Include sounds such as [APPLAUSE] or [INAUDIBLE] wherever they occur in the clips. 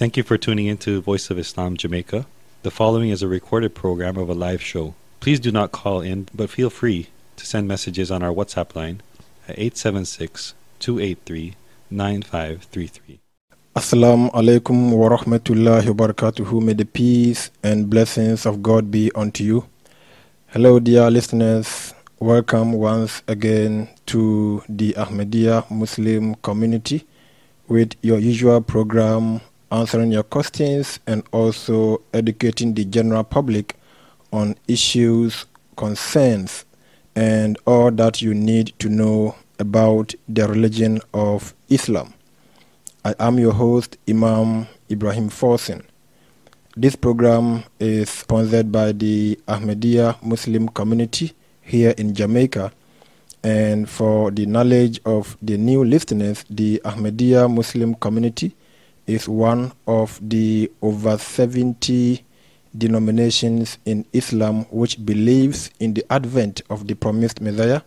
Thank you for tuning in to Voice of Islam Jamaica. The following is a recorded program of a live show. Please do not call in, but feel free to send messages on our WhatsApp line at 876 283 9533. Assalamu alaikum wa rahmatullahi wa barakatuhu. May the peace and blessings of God be unto you. Hello, dear listeners. Welcome once again to the Ahmadiyya Muslim community with your usual program answering your questions and also educating the general public on issues, concerns, and all that you need to know about the religion of Islam. I am your host, Imam Ibrahim Forsen. This program is sponsored by the Ahmadiyya Muslim community here in Jamaica. And for the knowledge of the new listeners, the Ahmadiyya Muslim community is one of the over 70 denominations in Islam which believes in the advent of the promised Messiah,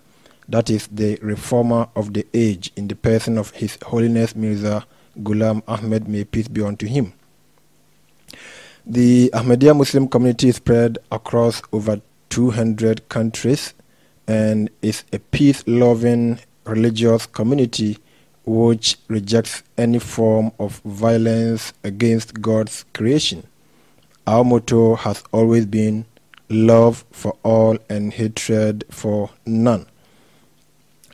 that is, the reformer of the age, in the person of His Holiness Mirza Ghulam Ahmed, may peace be unto him. The Ahmadiyya Muslim community is spread across over 200 countries and is a peace loving religious community which rejects any form of violence against God's creation. Our motto has always been love for all and hatred for none.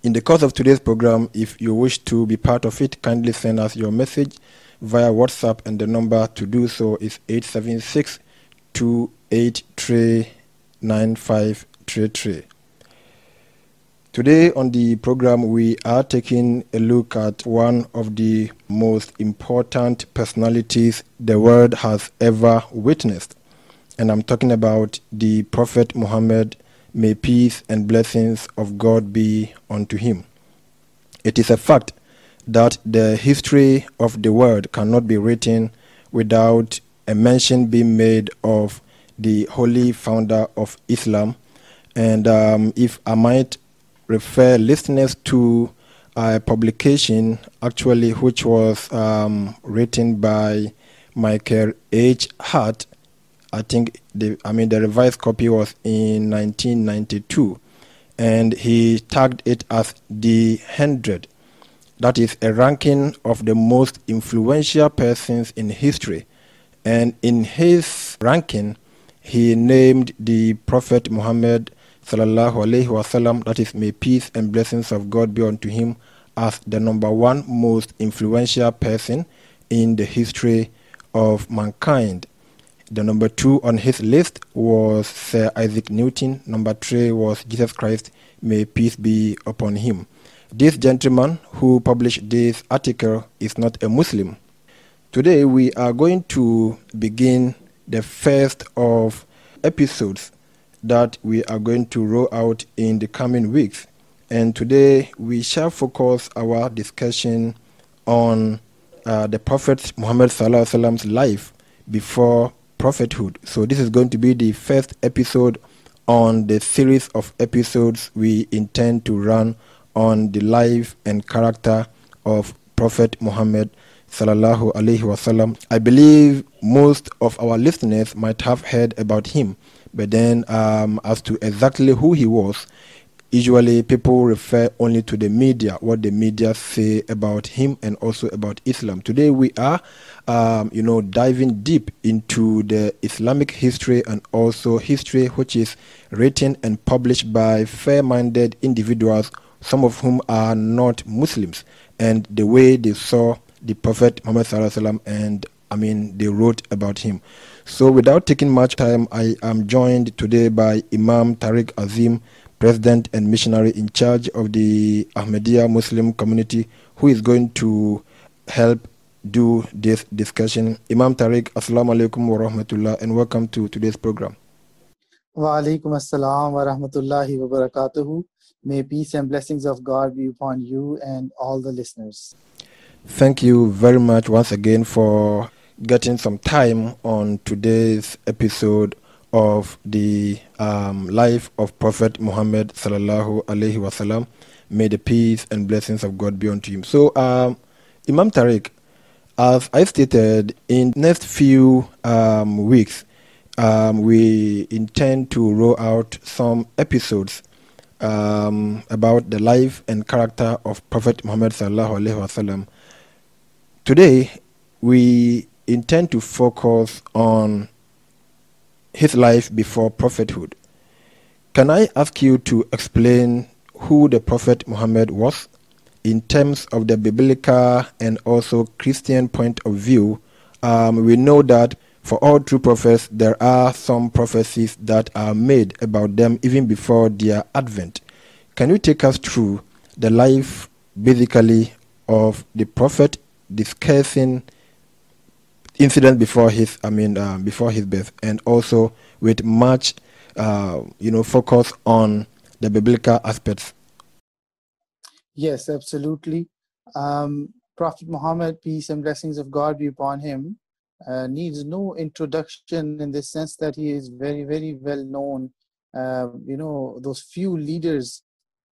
In the course of today's program, if you wish to be part of it, kindly send us your message via WhatsApp, and the number to do so is 876 283 9533. Today on the program, we are taking a look at one of the most important personalities the world has ever witnessed. And I'm talking about the Prophet Muhammad. May peace and blessings of God be unto him. It is a fact that the history of the world cannot be written without a mention being made of the holy founder of Islam. And um, if I might refer listeners to a publication actually which was um, written by Michael H. Hart. I think the I mean the revised copy was in 1992, and he tagged it as the hundred. That is a ranking of the most influential persons in history, and in his ranking, he named the Prophet Muhammad sallallahu alaihi wasallam, that is, may peace and blessings of God be unto him, as the number one most influential person in the history of mankind. The number two on his list was Sir Isaac Newton. Number three was Jesus Christ, may peace be upon him. This gentleman who published this article is not a Muslim. Today we are going to begin the first of episodes that we are going to roll out in the coming weeks. And today we shall focus our discussion on uh, the Prophet Muhammad life before prophethood. So this is going to be the first episode on the series of episodes we intend to run on the life and character of Prophet Muhammad. I believe most of our listeners might have heard about him, but then um, as to exactly who he was, usually people refer only to the media, what the media say about him and also about Islam. Today we are, um, you know, diving deep into the Islamic history and also history which is written and published by fair-minded individuals, some of whom are not Muslims, and the way they saw the Prophet Muhammad and I mean they wrote about him. So without taking much time, I am joined today by Imam Tariq Azim, President and Missionary in charge of the Ahmadiyya Muslim community, who is going to help do this discussion. Imam Tariq, Assalamu alaikum wa rahmatullah, and welcome to today's program. Wa alaikum assalam wa rahmatullahi wa barakatuhu. May peace and blessings of God be upon you and all the listeners. Thank you very much once again for getting some time on today's episode of the um, life of Prophet Muhammad sallallahu alaihi wasallam. May the peace and blessings of God be unto him. So, um, Imam Tariq, as I stated, in next few um, weeks, um, we intend to roll out some episodes um, about the life and character of Prophet Muhammad sallallahu alaihi wasallam. Today, we intend to focus on his life before prophethood. Can I ask you to explain who the Prophet Muhammad was? in terms of the biblical and also Christian point of view, um, we know that for all true prophets, there are some prophecies that are made about them even before their advent. Can you take us through the life, basically, of the prophet discussing incident before his, I mean, uh, before his birth, and also with much, uh, you know, focus on the biblical aspects Yes, absolutely. Um, Prophet Muhammad, peace and blessings of God be upon him, uh, needs no introduction in the sense that he is very, very well known. Uh, you know, those few leaders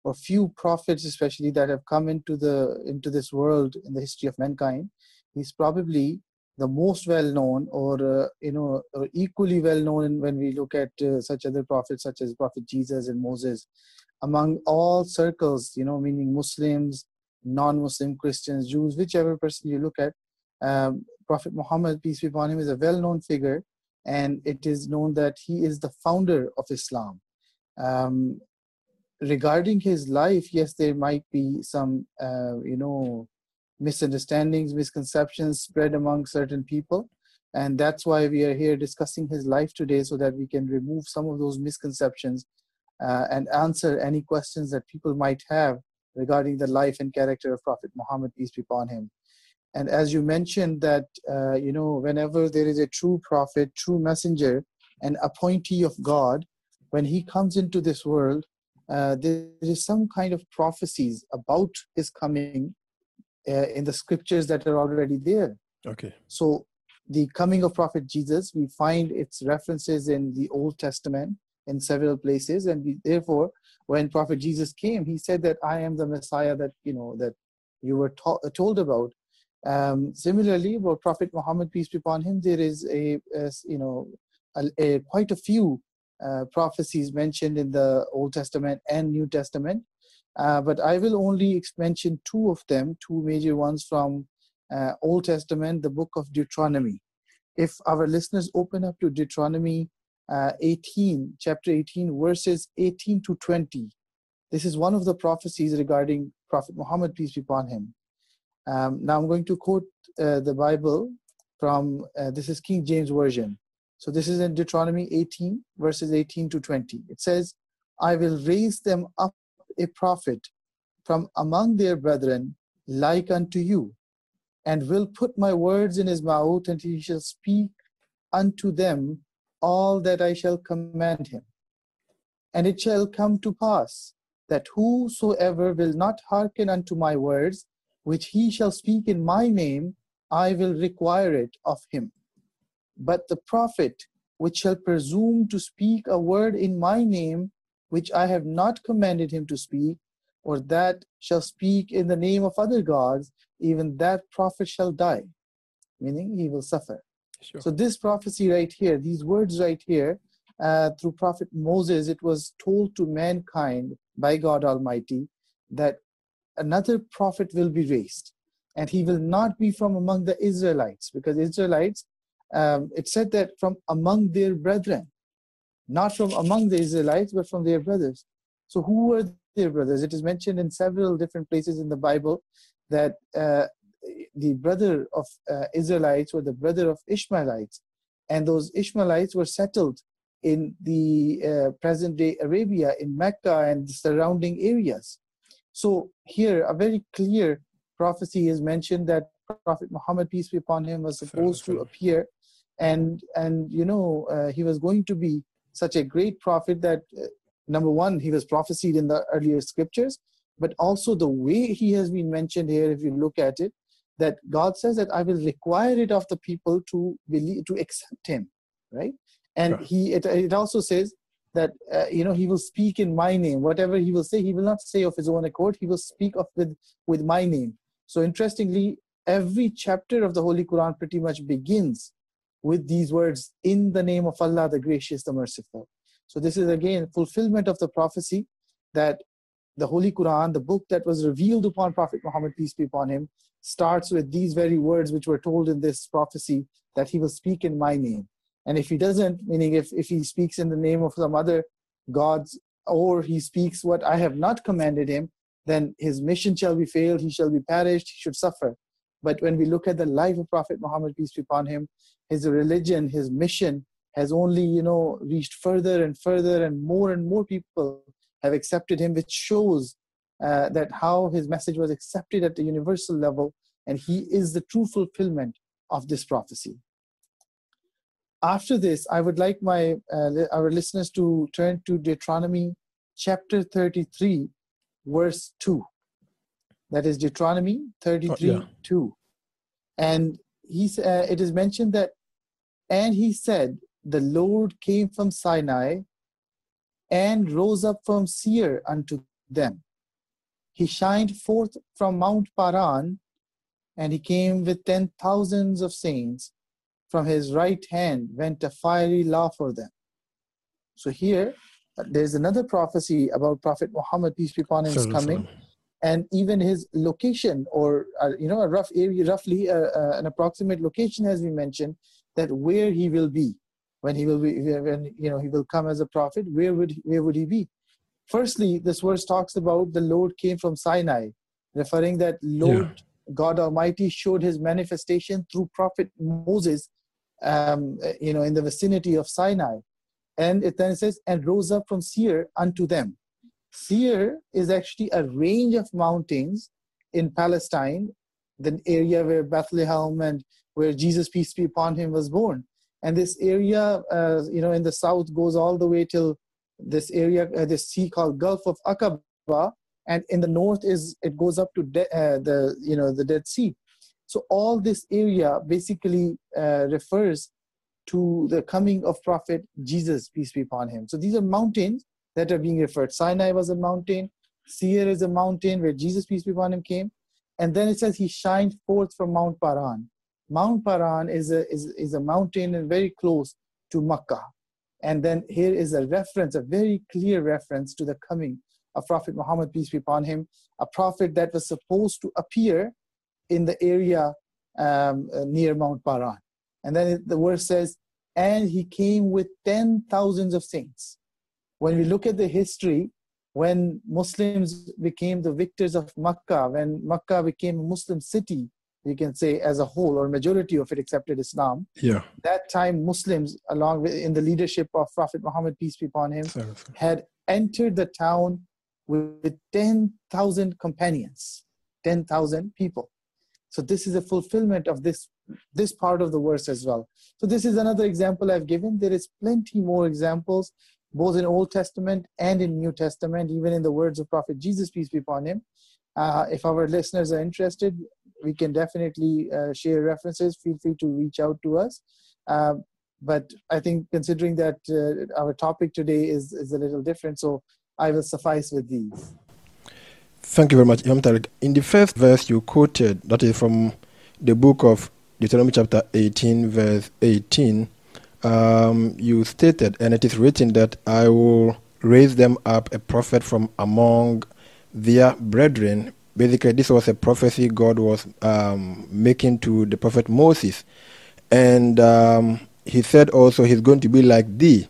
or few prophets, especially that have come into the into this world in the history of mankind, he's probably the most well known, or uh, you know, or equally well known when we look at uh, such other prophets, such as Prophet Jesus and Moses among all circles, you know, meaning Muslims, non-Muslim, Christians, Jews, whichever person you look at, um, Prophet Muhammad, peace be upon him, is a well-known figure, and it is known that he is the founder of Islam. Um, regarding his life, yes, there might be some, uh, you know, misunderstandings, misconceptions spread among certain people, and that's why we are here discussing his life today, so that we can remove some of those misconceptions uh, and answer any questions that people might have regarding the life and character of Prophet Muhammad, peace be upon him. And as you mentioned that, uh, you know, whenever there is a true prophet, true messenger, and appointee of God, when he comes into this world, uh, there is some kind of prophecies about his coming uh, in the scriptures that are already there. Okay. So the coming of Prophet Jesus, we find its references in the Old Testament, in several places and we, therefore when prophet jesus came he said that i am the messiah that you know that you were to- told about um, similarly about prophet muhammad peace be upon him there is a, a you know a, a, quite a few uh, prophecies mentioned in the old testament and new testament uh, but i will only mention two of them two major ones from uh, old testament the book of deuteronomy if our listeners open up to deuteronomy uh, 18, chapter 18, verses 18 to 20. This is one of the prophecies regarding Prophet Muhammad, peace be upon him. Um, now I'm going to quote uh, the Bible from, uh, this is King James Version. So this is in Deuteronomy 18, verses 18 to 20. It says, I will raise them up a prophet from among their brethren like unto you, and will put my words in his mouth, and he shall speak unto them all that I shall command him. And it shall come to pass that whosoever will not hearken unto my words, which he shall speak in my name, I will require it of him. But the prophet which shall presume to speak a word in my name, which I have not commanded him to speak, or that shall speak in the name of other gods, even that prophet shall die, meaning he will suffer. Sure. So this prophecy right here, these words right here, uh, through Prophet Moses, it was told to mankind by God Almighty that another prophet will be raised, and he will not be from among the Israelites, because Israelites, um, it said that from among their brethren, not from among the Israelites, but from their brothers. So who were their brothers? It is mentioned in several different places in the Bible that uh, the brother of uh, Israelites were the brother of Ishmaelites, and those Ishmaelites were settled in the uh, present day Arabia, in Mecca and the surrounding areas. So here, a very clear prophecy is mentioned that Prophet Muhammad, peace be upon him, was supposed to appear, and and you know uh, he was going to be such a great prophet that uh, number one he was prophesied in the earlier scriptures, but also the way he has been mentioned here, if you look at it, that God says that I will require it of the people to believe to accept Him, right? And sure. He it, it also says that uh, you know He will speak in my name. Whatever He will say, He will not say of His own accord. He will speak of with with my name. So interestingly, every chapter of the Holy Quran pretty much begins with these words, in the name of Allah, the gracious, the merciful. So this is again fulfillment of the prophecy that the Holy Quran, the book that was revealed upon Prophet Muhammad, peace be upon him, starts with these very words which were told in this prophecy that he will speak in my name. And if he doesn't, meaning if, if he speaks in the name of some other gods, or he speaks what I have not commanded him, then his mission shall be failed, he shall be perished, he should suffer. But when we look at the life of Prophet Muhammad, peace be upon him, his religion, his mission has only, you know, reached further and further, and more and more people have accepted him, which shows uh, that how his message was accepted at the universal level, and he is the true fulfillment of this prophecy. After this, I would like my uh, our listeners to turn to Deuteronomy chapter 33, verse 2. That is Deuteronomy 33, oh, yeah. 2. And he, uh, it is mentioned that, and he said, the Lord came from Sinai and rose up from Seir unto them. He shined forth from Mount Paran, and he came with ten thousands of saints. From his right hand went a fiery law for them. So here, there's another prophecy about Prophet Muhammad, peace be upon him, is coming. And even his location, or uh, you know, a rough area, roughly uh, uh, an approximate location has been mentioned that where he will be. When he will be when you know he will come as a prophet where would where would he be? Firstly this verse talks about the lord came from sinai referring that lord yeah. god almighty showed his manifestation through prophet moses um, you know in the vicinity of sinai. And it then says and rose up from seir unto them seir is actually a range of mountains in palestine the area where bethlehem and where jesus peace be upon him was born. And this area uh, you know in the south goes all the way till this area uh, this sea called gulf of aqaba. And in the north is it goes up to de- uh, the you know the dead sea. So all this area basically uh, refers to the coming of prophet jesus peace be upon him. So these are mountains that are being referred sinai was a mountain seir is a mountain where jesus peace be upon him came and then it says he shined forth from mount paran Mount Paran is a, is, is a mountain and very close to Makkah. And then here is a reference, a very clear reference to the coming of Prophet Muhammad, peace be upon him, a prophet that was supposed to appear in the area um, uh, near Mount Paran. And then the verse says, and he came with ten thousands of saints. When we look at the history, when Muslims became the victors of Makkah, when Makkah became a Muslim city, you can say as a whole or majority of it accepted Islam. Yeah. That time Muslims, along with in the leadership of Prophet Muhammad, peace be upon him, had entered the town with 10,000 companions, 10,000 people. So this is a fulfillment of this this part of the verse as well. So this is another example I've given. There is plenty more examples, both in Old Testament and in New Testament, even in the words of Prophet Jesus, peace be upon him. Uh, if our listeners are interested, we can definitely uh, share references. Feel free to reach out to us. Uh, but I think considering that uh, our topic today is, is a little different, so I will suffice with these. Thank you very much, Imam Tariq. In the first verse you quoted, that is from the book of Deuteronomy chapter 18, verse 18, um, you stated, and it is written that I will raise them up a prophet from among their brethren basically this was a prophecy God was um, making to the prophet Moses, and um, he said also he's going to be like thee.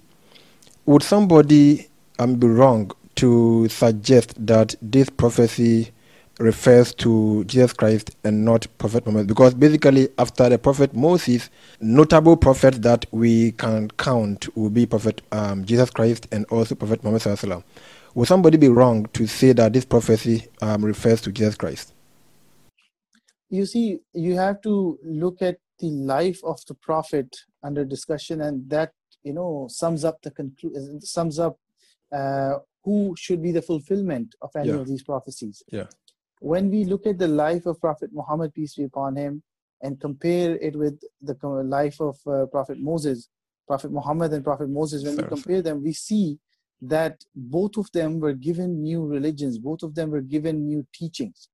Would somebody um, be wrong to suggest that this prophecy refers to Jesus Christ and not Prophet Muhammad? Because basically, after the prophet Moses, notable prophets that we can count will be Prophet um, Jesus Christ and also Prophet Muhammad Sallallahu would somebody be wrong to say that this prophecy um, refers to Jesus Christ? You see, you have to look at the life of the prophet under discussion, and that you know sums up the conclusion, sums up uh, who should be the fulfillment of any yeah. of these prophecies. Yeah. When we look at the life of Prophet Muhammad, peace be upon him, and compare it with the life of uh, Prophet Moses, Prophet Muhammad and Prophet Moses, when we compare them, we see that both of them were given new religions, both of them were given new teachings.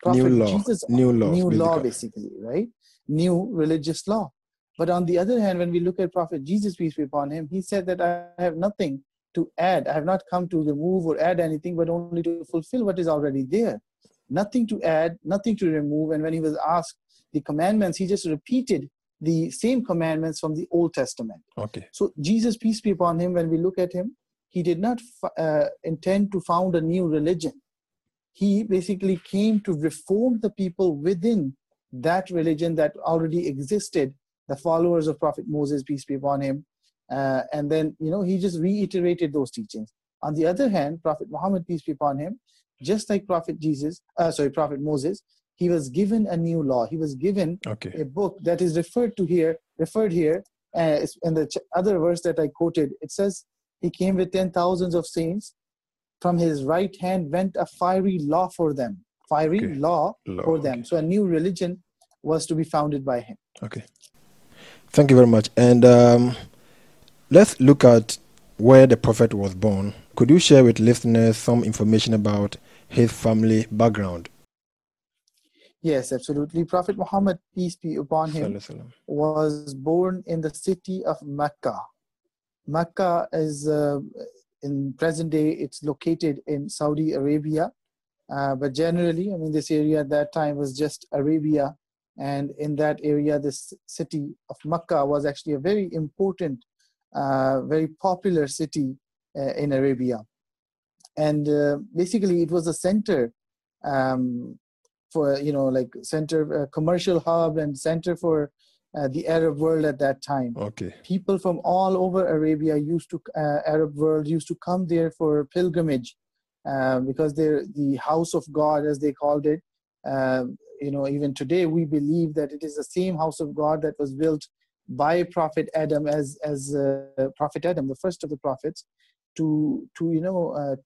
Prophet new law. Jesus new law. new law basically right new religious law but on the other hand when we look at prophet jesus peace be upon him he said that i have nothing to add i have not come to remove or add anything but only to fulfill what is already there nothing to add nothing to remove and when he was asked the commandments he just repeated the same commandments from the old testament Okay. so jesus peace be upon him when we look at him he did not uh, intend to found a new religion he basically came to reform the people within that religion that already existed, the followers of Prophet Moses, peace be upon him. Uh, and then, you know, he just reiterated those teachings. On the other hand, Prophet Muhammad, peace be upon him, just like Prophet Jesus, uh, sorry, Prophet Moses, he was given a new law. He was given Okay. a book that is referred to here, referred here, uh, in the other verse that I quoted. It says, He came with ten thousands of saints. From his right hand went a fiery law for them. Fiery Okay. law Law, for them. So a new religion was to be founded by him. Okay. Thank you very much. And um, let's look at where the prophet was born. Could you share with listeners some information about his family background? Yes, absolutely. Prophet Muhammad, peace be upon him, Sallallahu Alaihi Wasallam. was born in the city of Mecca. Mecca is uh, in present day it's located in Saudi Arabia, uh, but generally, I mean, this area at that time was just Arabia, and in that area, this city of Mecca was actually a very important, uh, very popular city uh, in Arabia, and uh, basically, it was a center. Um, for you know like center uh, commercial hub and center for uh, the arab world at that time Okay. people from all over arabia used to uh, arab world used to come there for pilgrimage uh, because they're the house of god as they called it um, you know even today we believe that it is the same house of god that was built by prophet adam as as uh, prophet adam the first of the prophets to to you know uh,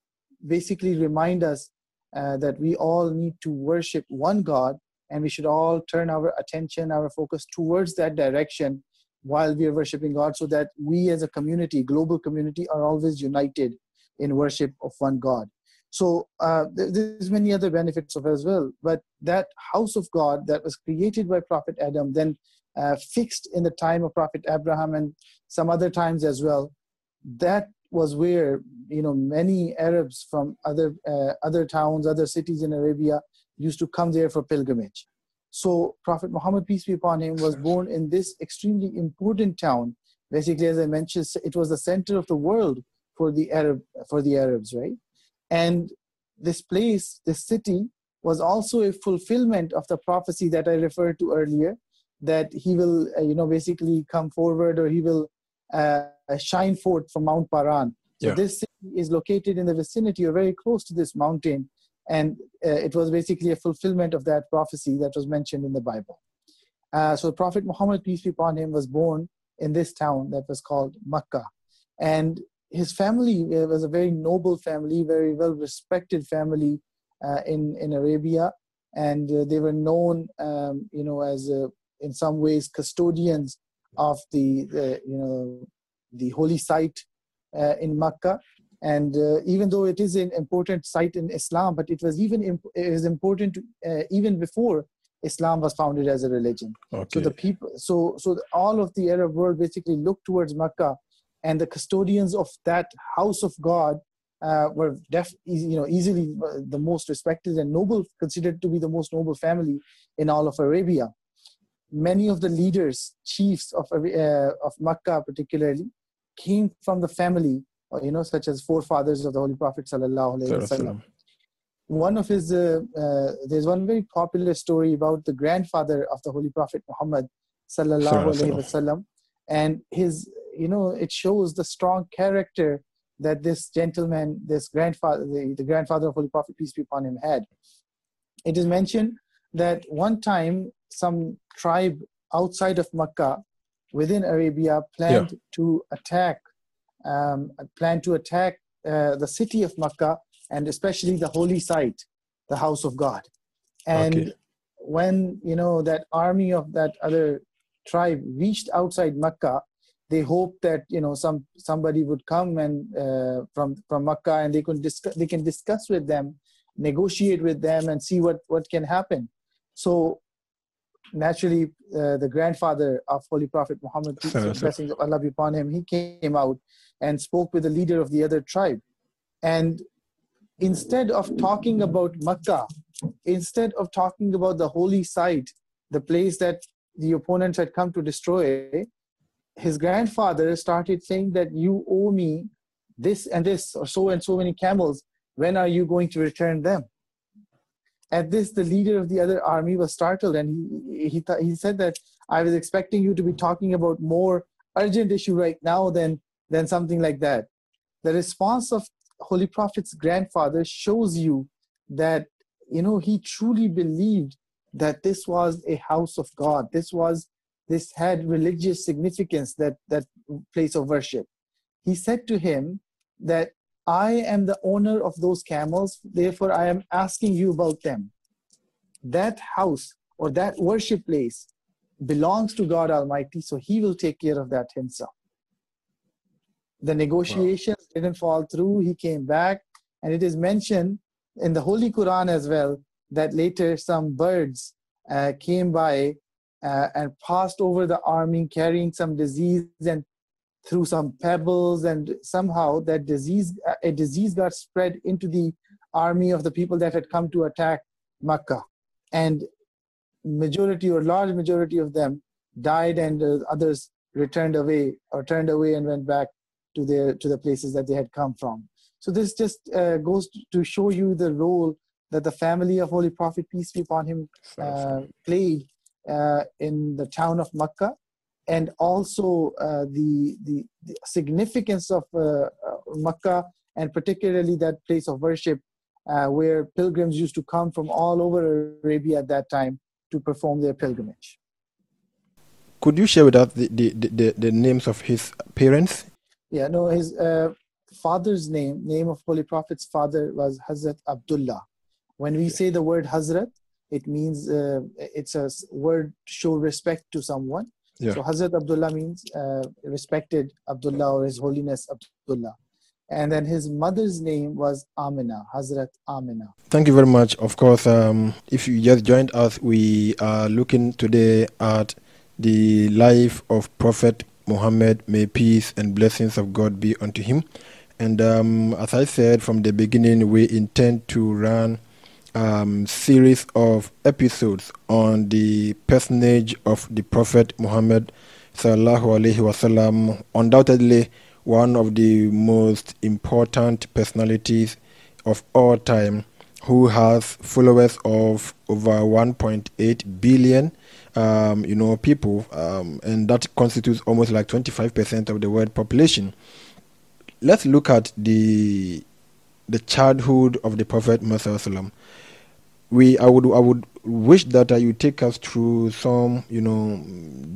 basically remind us uh, that we all need to worship one God and we should all turn our attention, our focus towards that direction while we are worshiping God so that we as a community, global community, are always united in worship of one God. So uh, there's many other benefits of as well. But that house of God that was created by Prophet Adam, then uh, fixed in the time of Prophet Abraham and some other times as well, that was where you know many Arabs from other uh, other towns, other cities in Arabia used to come there for pilgrimage. So Prophet Muhammad peace be upon him was born in this extremely important town. Basically, as I mentioned, it was the center of the world for the Arab for the Arabs, right? And this place, this city, was also a fulfillment of the prophecy that I referred to earlier, that he will, uh, you know, basically come forward or he will uh, shine forth from Mount Paran. So Yeah. this city is located in the vicinity or very close to this mountain, and uh, it was basically a fulfillment of that prophecy that was mentioned in the Bible. Uh, so Prophet Muhammad, peace be upon him, was born in this town that was called Makkah, and his family uh, was a very noble family, very well respected family uh, in in Arabia, and uh, they were known, um, you know, as uh, in some ways custodians of the, the you know the holy site uh, in Makkah. And uh, even though it is an important site in Islam, but it was even imp- it is important uh, even before Islam was founded as a religion. Okay. So the people, so so all of the Arab world basically looked towards Mecca, and the custodians of that house of God uh, were def, you know, easily uh, the most respected and noble, considered to be the most noble family in all of Arabia. Many of the leaders, chiefs of uh, of Mecca, particularly, came from the family, uh, you know, such as forefathers of the Holy Prophet sallallahu alaihi wasallam one of his uh, uh, there's one very popular story about the grandfather of the holy prophet muhammad sallallahu Alaihi wasallam and his you know it shows the strong character that this gentleman this grandfather the, the grandfather of holy prophet peace be upon him had. It is mentioned that one time some tribe outside of Makkah within Arabia planned to attack um, planned to attack uh, the city of Makkah and especially the holy site, the house of God. And Okay. when you know that army of that other tribe reached outside Makkah, they hoped that you know some somebody would come and uh, from from Makkah and they could discuss they can discuss with them negotiate with them and see what, what can happen. So naturally, uh, the grandfather of Holy Prophet Muhammad, peace and blessings of Allah be upon him, he came out and spoke with the leader of the other tribe. And instead of talking about Makkah, instead of talking about the holy site, the place that the opponents had come to destroy, his grandfather started saying that you owe me this and this, or so and so many camels. When are you going to return them? At this, the leader of the other army was startled and he, he, th- he said that I was expecting you to be talking about more urgent issue right now than, than something like that. The response of Holy Prophet's grandfather shows you that, you know, he truly believed that this was a house of God. This was, this had religious significance, that, that place of worship. He said to him that I am the owner of those camels, therefore I am asking you about them. That house or that worship place belongs to God Almighty, so He will take care of that Himself. The negotiations wow. didn't fall through, He came back, and it is mentioned in the Holy Quran as well that later some birds uh, came by uh, and passed over the army carrying some disease and threw some pebbles and somehow that disease a disease got spread into the army of the people that had come to attack makkah and majority or large majority of them died and uh, others returned away or turned away and went back to their to the places that they had come from. So this just uh, goes to show you the role that the family of holy prophet peace be upon him uh, played uh, in the town of makkah and also uh, the, the, the, significance of uh, uh, Makkah and particularly that place of worship uh, where pilgrims used to come from all over Arabia at that time to perform their pilgrimage. Could you share with us the, the, the, the names of his parents? Yeah, no, his uh, father's name, name of Holy Prophet's father was Hazrat Abdullah. When we say the word Hazrat, it means uh, it's a word to show respect to someone yeah. So Hazrat Abdullah means uh, respected Abdullah or His Holiness Abdullah. And then his mother's name was Amina, Hazrat Amina. Thank you very much. Of course, um, if you just joined us, we are looking today at the life of Prophet Muhammad. May peace and blessings of God be unto him. And um, as I said from the beginning, we intend to run um, series of episodes on the personage of the Prophet Muhammad sallallahu alaihi wasallam. Undoubtedly, one of the most important personalities of all time, who has followers of over 1.8 billion. Um, you know, people, um, and that constitutes almost like 25% of the world population. Let's look at the the childhood of the Prophet Muhammad we I would I would wish that uh, you take us through some you know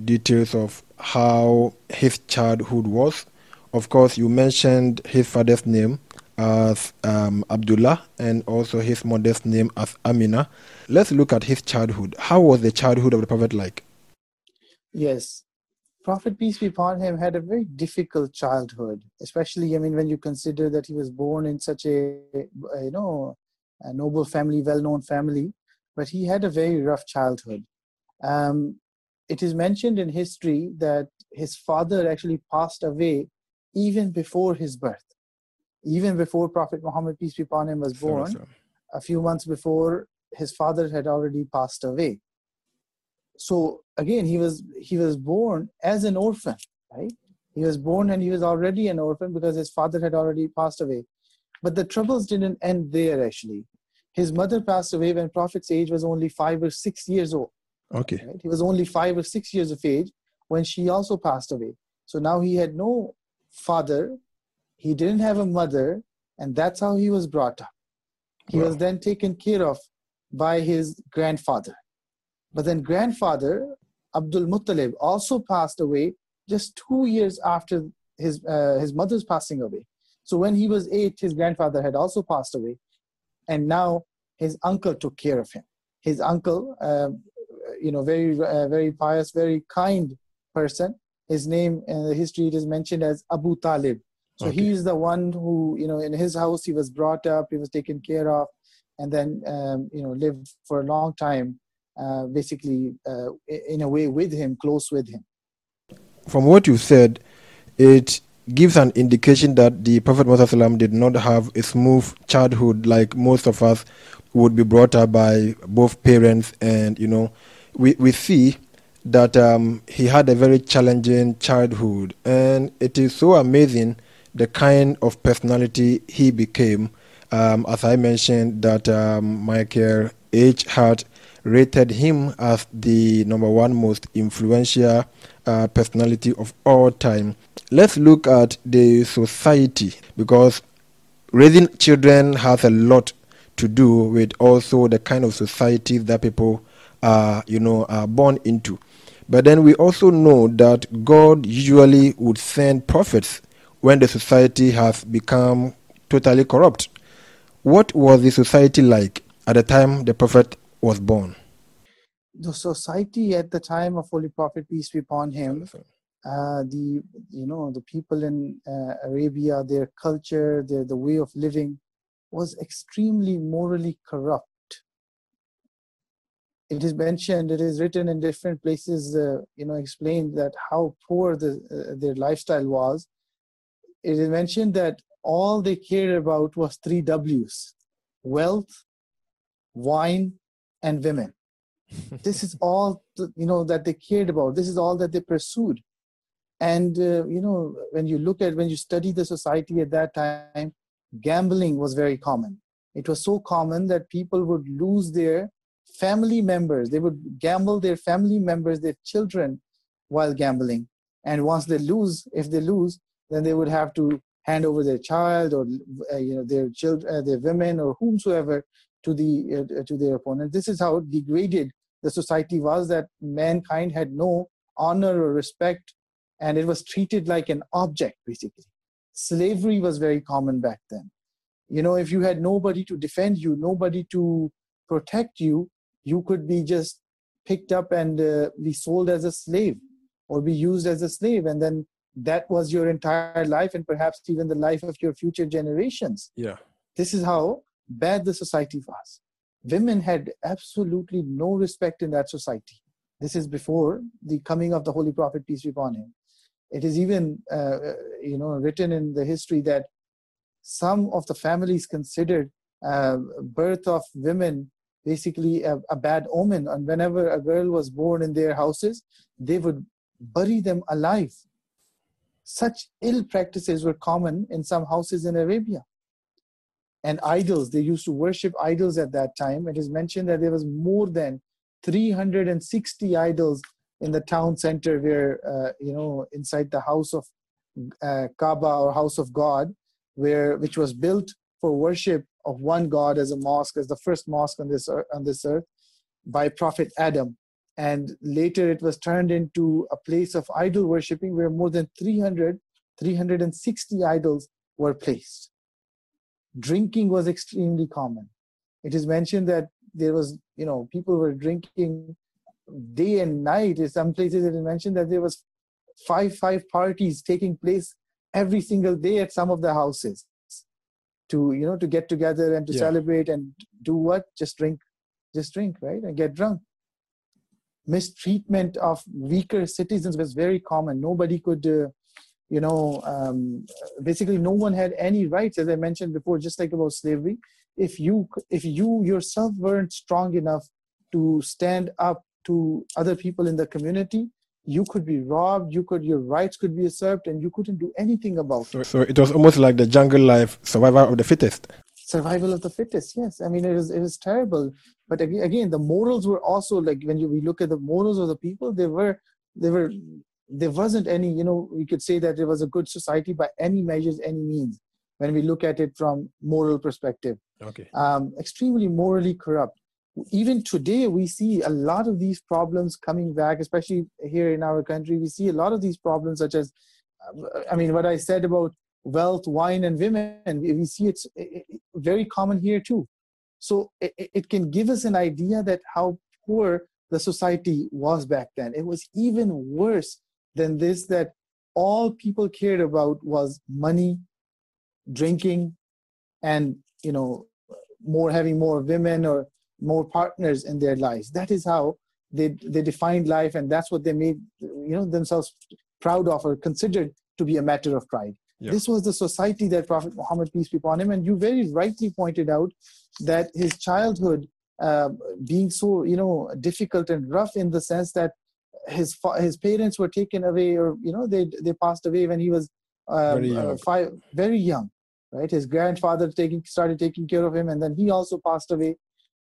details of how his childhood was. Of course, you mentioned his father's name as um, Abdullah and also his mother's name as Amina. Let's look at his childhood. How was the childhood of the Prophet like? Yes, Prophet peace be upon him had a very difficult childhood, especially I mean when you consider that he was born in such a you know a noble family, well known family, but he had a very rough childhood. Um, it is mentioned in history that his father actually passed away even before his birth. Even before Prophet Muhammad, peace be upon him, was born, a few months before, his father had already passed away. So again, he was he was born as an orphan, right? He was born and he was already an orphan because his father had already passed away. But the troubles didn't end there actually. His mother passed away when Prophet's age was only five or six years old. Okay. Right? He was only five or six years of age when she also passed away. So now he had no father, he didn't have a mother, and that's how he was brought up. He wow. was then taken care of by his grandfather. But then grandfather, Abdul Muttalib, also passed away just two years after his, uh, his mother's passing away. So when he was eight, his grandfather had also passed away. And now his uncle took care of him. His uncle, uh, you know, very, uh, very pious, very kind person. His name in the history it is mentioned as Abu Talib. So okay. he is the one who, you know, in his house he was brought up, he was taken care of. and then um, you know lived for a long time, basically uh, in a way with him, close with him. From what you said, it gives an indication that the Prophet Muhammad did not have a smooth childhood like most of us would be brought up by both parents and you know we, we see that um, he had a very challenging childhood and it is so amazing the kind of personality he became um, as I mentioned that um, Michael H. Hart rated him as the number one most influential uh, personality of all time. Let's look at the society because raising children has a lot to do with also the kind of society that people are, you know, are born into. But then we also know that God usually would send prophets when the society has become totally corrupt. What was the society like at the time the prophet was born? The society at the time of Holy Prophet, peace be upon him, uh, the you know the people in uh, Arabia, their culture, their the way of living, was extremely morally corrupt. It is mentioned, it is written in different places, uh, you know, explained that how poor the, uh, their lifestyle was. It is mentioned that all they cared about was three W's wealth, wine, and women. [LAUGHS] this is all you know that they cared about. This is all that they pursued. And uh, you know, when you look at when you study the society at that time, gambling was very common. It was so common that people would lose their family members. They would gamble their family members, their children, while gambling. And once they lose, if they lose, then they would have to hand over their child or uh, you know their children, uh, their women or whomsoever to the uh, to their opponent. This is how degraded the society was. That mankind had no honor or respect, and it was treated like an object basically. Slavery was very common back then. You know, if you had nobody to defend you, nobody to protect you, you could be just picked up and uh, be sold as a slave or be used as a slave and then that was your entire life and perhaps even the life of your future generations yeah this is how bad the society was women had absolutely no respect in that society. This is before the coming of the holy prophet peace be upon him. It is even uh, uh you know written in the history that some of the families considered uh, birth of women basically a, a bad omen. And whenever a girl was born in their houses they would bury them alive. Such ill practices were common in some houses in Arabia. And idols, they used to worship idols at that time. It is mentioned that there was more than 360 idols in the town center where, uh, you know, inside the house of uh, Kaaba or house of God, where which was built for worship of one God as a mosque, as the first mosque on this earth, on this earth by Prophet Adam. And later it was turned into a place of idol worshipping where more than 300 360 idols were placed drinking was extremely common. It is mentioned that there was you know people were drinking day and night. In some places it is mentioned that there was five five parties taking place every single day at some of the houses to you know to get together and to yeah. celebrate and do what? Just drink just drink right? And get drunk. Mistreatment of weaker citizens was very common. Nobody could, uh, you know, um, basically no one had any rights, as I mentioned before, just like about slavery. If you if you yourself weren't strong enough to stand up to other people in the community, you could be robbed. You could your rights could be usurped, and you couldn't do anything about it. So it was almost like the jungle life, survival of the fittest survival of the fittest yes i mean it is it is terrible but again the morals were also like when you, we look at the morals of the people they were they were there wasn't any you know we could say that it was a good society by any measures any means when we look at it from moral perspective okay um, extremely morally corrupt even today we see a lot of these problems coming back especially here in our country we see a lot of these problems such as i mean what i said about wealth, wine, and women. We see it's very common here too. So it, it can give us an idea that how poor the society was back then. It was even worse than this that all people cared about was money, drinking, and you know more having more women or more partners in their lives. That is how they they defined life, and that's what they made you know themselves proud of or considered to be a matter of pride. Yeah. This was the society that Prophet Muhammad peace be upon him, and you very rightly pointed out that his childhood uh, being so you know difficult and rough in the sense that his his parents were taken away or you know they they passed away when he was um, very, uh, five, very young right? His grandfather taking started taking care of him and then he also passed away.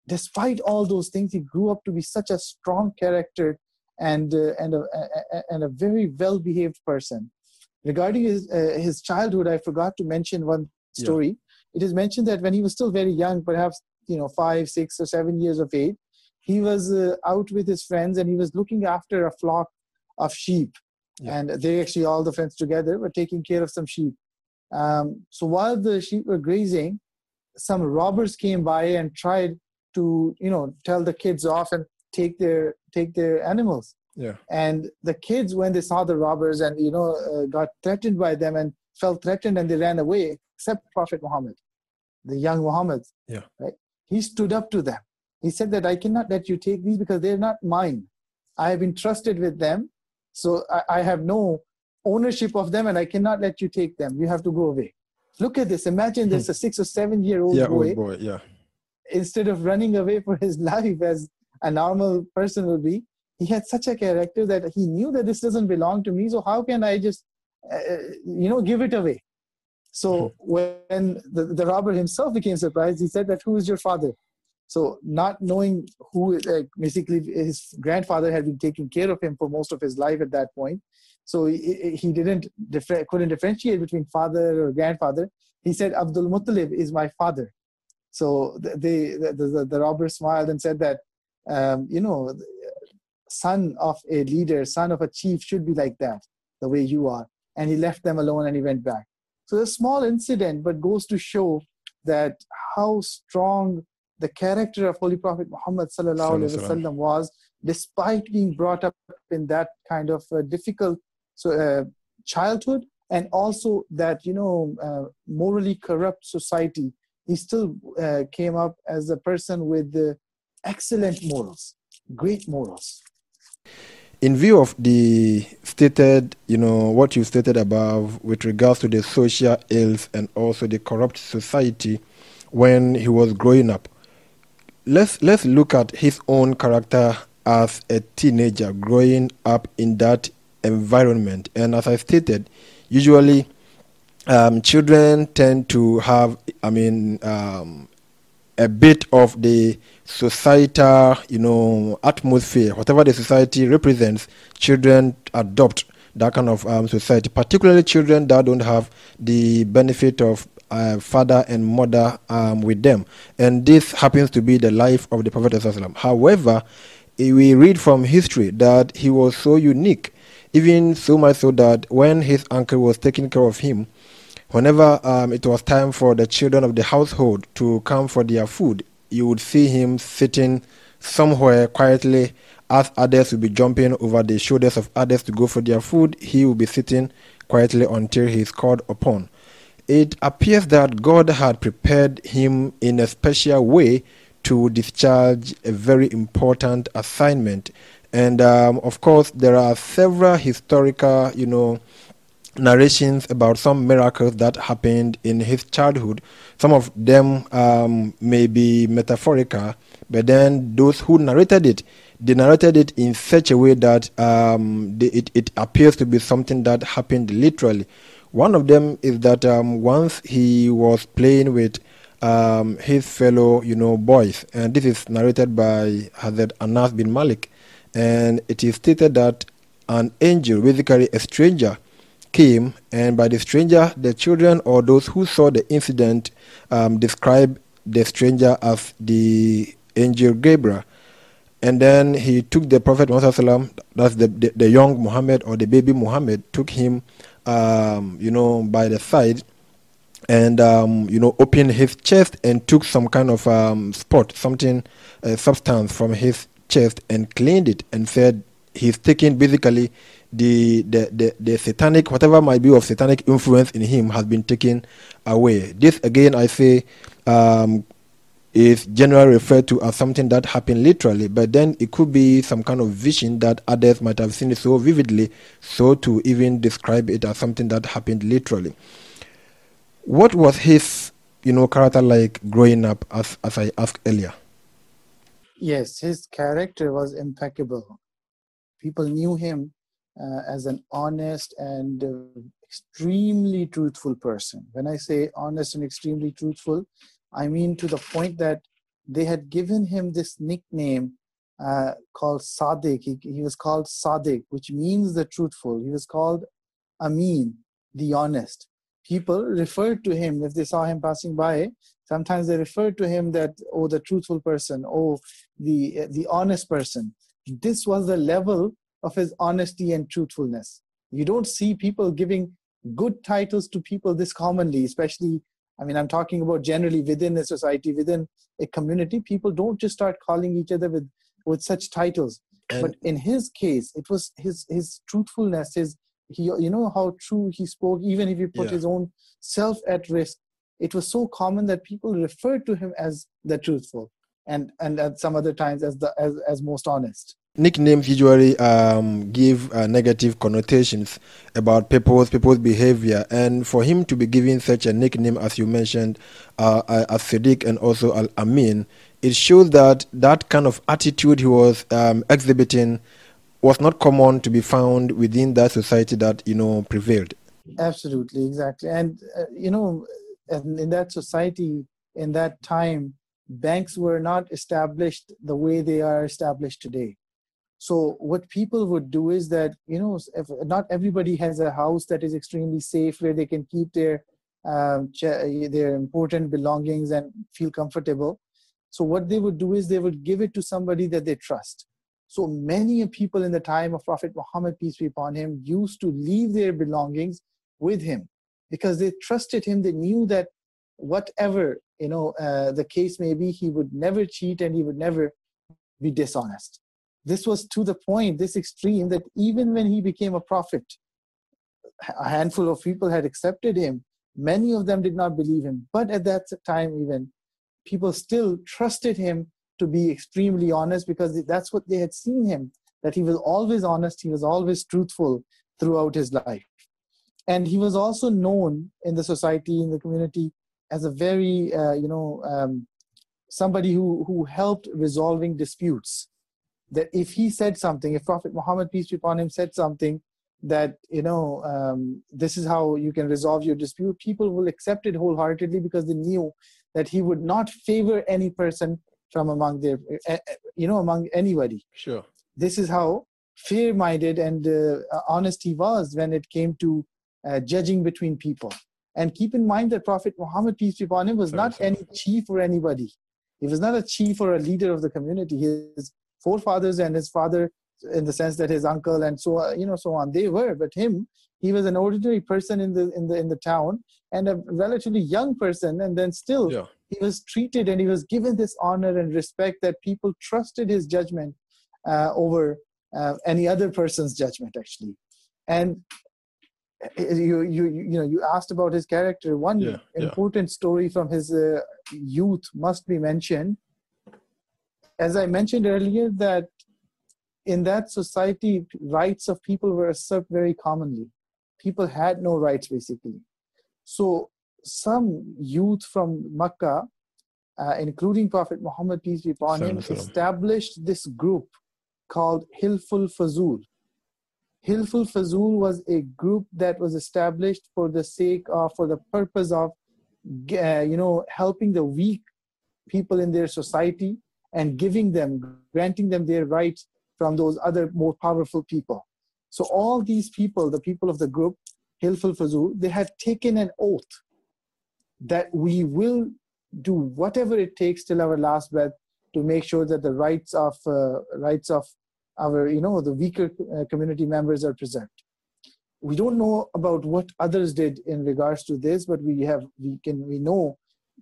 Despite all those things he grew up to be such a strong character and uh, and a, a, and a very well behaved person. Regarding his uh, his childhood i forgot to mention one story. Yeah. it is mentioned that when he was still very young perhaps you know 5 6 or 7 years of age he was uh, out with his friends and he was looking after a flock of sheep. Yeah. and they actually all the friends together were taking care of some sheep. Um, so while the sheep were grazing some robbers came by and tried to you know tell the kids off and take their take their animals. Yeah. And the kids when they saw the robbers and you know uh, got threatened by them and felt threatened and they ran away except prophet muhammad the young muhammad. Yeah. Right? He stood up to them he said that I cannot let you take these because they're not mine. I have been trusted with them, so I, I have no ownership of them, and I cannot let you take them. You have to go away. Look at this. Imagine there's a hmm. six or seven year old yeah, boy. Boy. Yeah. Instead of running away for his [LAUGHS] life as a normal person would be, he had such a character that he knew that this doesn't belong to me. So how can I just, uh, uh you know, give it away? So hmm. when the, the robber himself became surprised, he said that, who is your father? So not knowing who, uh, basically his grandfather had been taking care of him for most of his life at that point. So he, he didn't, couldn't differentiate between father or grandfather. He said, Abdul Muttalib is my father. So the, the, the robber smiled and said that, um, you know, son of a leader, son of a chief should be like that, the way you are. And he left them alone and he went back. So a small incident, but goes to show that how strong the character of Holy Prophet Muhammad wasallam was, despite being brought up in that kind of uh, difficult so, uh, childhood and also that you know uh, morally corrupt society, he still uh, came up as a person with excellent morals, great morals. In view of the stated, you know, what you stated above with regards to the social ills and also the corrupt society when he was growing up, let's let's look at his own character as a teenager growing up in that environment. And as I stated, usually um, children tend to have, I mean, um, a bit of the societal, you know, atmosphere. Whatever the society represents, children adopt that kind of um, society. Particularly children that don't have the benefit of uh, father and mother um, with them. And this happens to be the life of the Prophet. However, we read from history that he was so unique, even so much so that when his uncle was taking care of him, whenever um, it was time for the children of the household to come for their food, you would see him sitting somewhere quietly as others would be jumping over the shoulders of others to go for their food. He would be sitting quietly until he is called upon it appears that God had prepared him in a special way to discharge a very important assignment. And um, of course, there are several historical, you know, narrations about some miracles that happened in his childhood. Some of them um, may be metaphorical, but then those who narrated it, they narrated it in such a way that um, they, it, it appears to be something that happened literally. One of them is that um, once he was playing with um, his fellow, you know, boys, and this is narrated by Hazrat Anas bin Malik, and it is stated that an angel, basically a stranger, came, and by the stranger, the children or those who saw the incident um, describe the stranger as the angel Gabriel. And then he took the Prophet Muhammad, that's the, the, the young Muhammad or the baby Muhammad, took him um, you know, by the side and um, you know opened his chest and took some kind of um, spot, something, uh, substance from his chest and cleaned it and said he's taking basically the, the, the, the satanic, whatever might be of satanic influence in him has been taken away. This again, I say, um, is generally referred to as something that happened literally, but then it could be some kind of vision that others might have seen it so vividly, so to even describe it as something that happened literally. What was his, you know, character like growing up, as as I asked earlier? Yes, his character was impeccable. People knew him uh, as an honest and uh, extremely truthful person. When I say honest and extremely truthful, I mean to the point that they had given him this nickname uh, called Sadiq. He, he was called Sadiq, which means the truthful. He was called Amin, the honest. People referred to him if they saw him passing by. Sometimes they referred to him that, oh, the truthful person, oh, the the honest person. This was the level of his honesty and truthfulness. You don't see people giving good titles to people this commonly, especially, I mean, I'm talking about generally within a society, within a community. People don't just start calling each other with, with such titles. And but in his case, it was his his truthfulness, his he you know how true he spoke, even if he put yeah. his own self at risk. It was so common that people referred to him as the truthful and and at some other times as the as, as most honest nicknames usually um, give uh, negative connotations about people's people's behavior, and for him to be given such a nickname, as you mentioned, uh, as Sadiq and also Al Amin, it shows that that kind of attitude he was um, exhibiting was not common to be found within that society that you know prevailed. Absolutely, exactly, and uh, you know, in that society, in that time, banks were not established the way they are established today so what people would do is that you know if not everybody has a house that is extremely safe where they can keep their um, their important belongings and feel comfortable. So what they would do is they would give it to somebody that they trust. So many people in the time of prophet muhammad peace be upon him used to leave their belongings with him because they trusted him. They knew that whatever you know uh, the case may be he would never cheat and he would never be dishonest this was to the point, this extreme, that even when he became a prophet, a handful of people had accepted him. Many of them did not believe him. But at that time, even, people still trusted him to be extremely honest because that's what they had seen him that he was always honest, he was always truthful throughout his life. And he was also known in the society, in the community, as a very, uh, you know, um, somebody who, who helped resolving disputes that if he said something, if Prophet Muhammad, peace be upon him, said something that, you know, um, this is how you can resolve your dispute, people will accept it wholeheartedly because they knew that he would not favor any person from among their, uh, you know, among anybody. Sure. This is how fair minded and uh, honest he was when it came to uh, judging between people. And keep in mind that Prophet Muhammad, peace be upon him, was not any chief or anybody. He was not a chief or a leader of the community. His forefathers and his father in the sense that his uncle and so you know so on they were but him he was an ordinary person in the in the in the town and a relatively young person and then still yeah. he was treated and he was given this honor and respect that people trusted his judgment uh, over uh, any other person's judgment actually and uh, you you you know you asked about his character one yeah, important yeah. story from his uh, youth must be mentioned as I mentioned earlier, that in that society, rights of people were usurped very commonly. People had no rights, basically. So some youth from Makkah, uh, including Prophet Muhammad, peace be upon him, established this group called Hilful Fazul. Hilful Fazul was a group that was established for the sake of, for the purpose of, uh, you know, helping the weak people in their society and giving them, granting them their rights from those other more powerful people. So all these people, the people of the group, Hilful they had taken an oath that we will do whatever it takes till our last breath to make sure that the rights of uh, rights of our you know the weaker uh, community members are preserved we don't know about what others did in regards to this but we have we can we know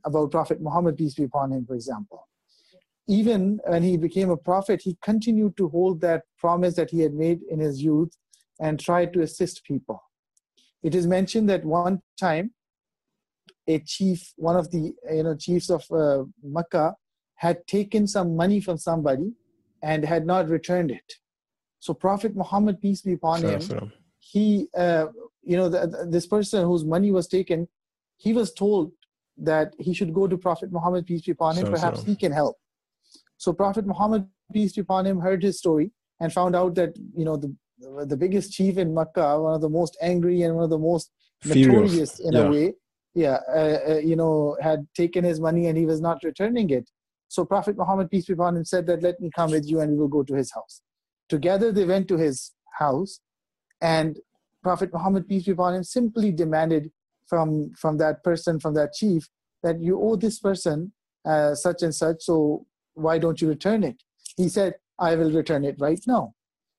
about prophet muhammad peace be upon him for example even when he became a prophet, he continued to hold that promise that he had made in his youth and tried to assist people. It is mentioned that one time, a chief, one of the you know chiefs of uh, Makkah, had taken some money from somebody and had not returned it. So Prophet Muhammad, peace be upon him, he, uh, you know, the, this person whose money was taken, he was told that he should go to Prophet Muhammad, peace be upon him, perhaps he can help. So Prophet Muhammad, peace be upon him, heard his story and found out that, you know, the, the biggest chief in Makkah, one of the most angry and one of the most notorious in yeah. a way, yeah, uh, uh, you know, had taken his money and he was not returning it. So Prophet Muhammad, peace be upon him, said that let me come with you and we will go to his house. Together they went to his house and Prophet Muhammad, peace be upon him, simply demanded from, from that person, from that chief, that you owe this person uh, such and such, so why don't you return it? He said, I will return it right now.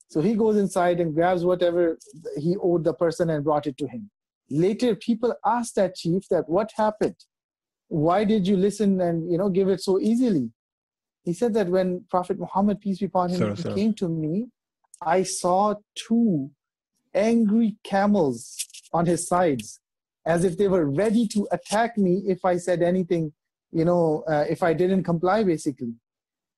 So he goes inside and grabs whatever he owed the person and brought it to him. Later, people asked that chief that what happened? Why did you listen and you know give it so easily? He said that when Prophet Muhammad, peace be upon him, sorry, sorry. came to me, I saw two angry camels on his sides, as if they were ready to attack me if I said anything, you know, uh, if I didn't comply, basically.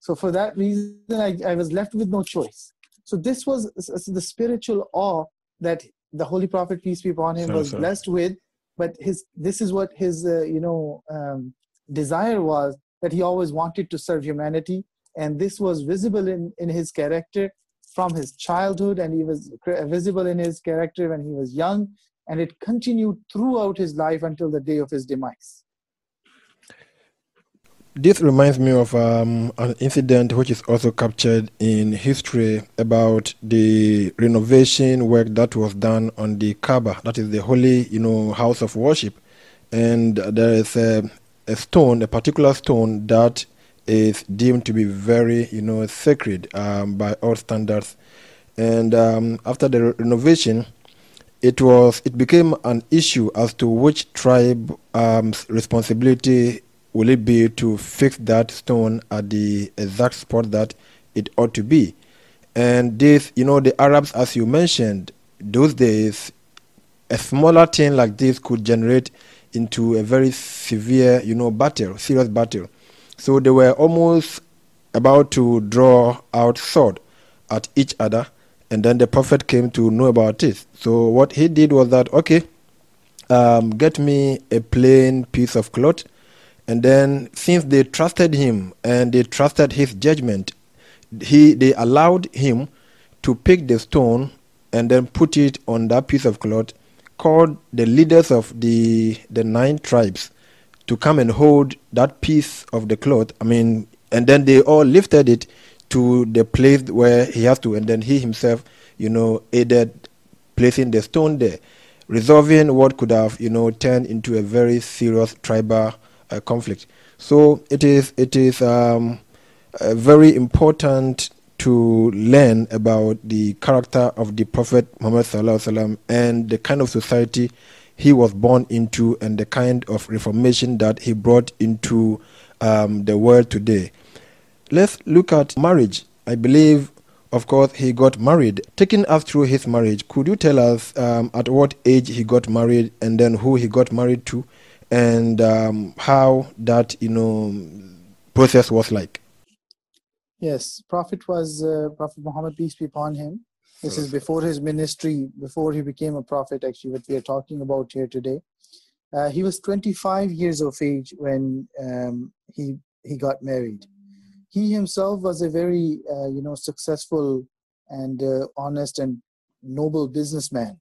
So for that reason, I, I was left with no choice. So this was the spiritual awe that the Holy Prophet, peace be upon him, was blessed with. But his this is what his uh, you know um, desire was that he always wanted to serve humanity, and this was visible in in his character from his childhood, and he was visible in his character when he was young, and it continued throughout his life until the day of his demise. This reminds me of um, an incident which is also captured in history about the renovation work that was done on the Kaaba, that is the holy, you know, house of worship. And there is a, a stone, a particular stone that is deemed to be very, you know, sacred um, by all standards. And um, after the renovation, it was it became an issue as to which tribe's um, responsibility will it be to fix that stone at the exact spot that it ought to be? And this, you know, the Arabs, as you mentioned, those days, a smaller thing like this could generate into a very severe, you know, battle, serious battle. So they were almost about to draw out sword at each other, and then the prophet came to know about it. So what he did was that, okay, um, get me a plain piece of cloth and then, since they trusted him and they trusted his judgment, he they allowed him to pick the stone and then put it on that piece of cloth, called the leaders of the the nine tribes to come and hold that piece of the cloth. I mean, and then they all lifted it to the place where he has to, and then he himself, you know, aided placing the stone there, resolving what could have, you know, turned into a very serious tribal uh, conflict. So it is it is um, uh, very important to learn about the character of the Prophet Muhammad sallam, and the kind of society he was born into and the kind of reformation that he brought into um, the world today. Let's look at marriage. I believe, of course, he got married. Taking us through his marriage, could you tell us um, at what age he got married and then who he got married to? And um, how that you know process was like. Yes, Prophet was uh, Prophet Muhammad peace be upon him. This is before his ministry, before he became a prophet. Actually, what we are talking about here today. Uh, he was 25 years of age when um, he he got married. He himself was a very uh, you know successful and uh, honest and noble businessman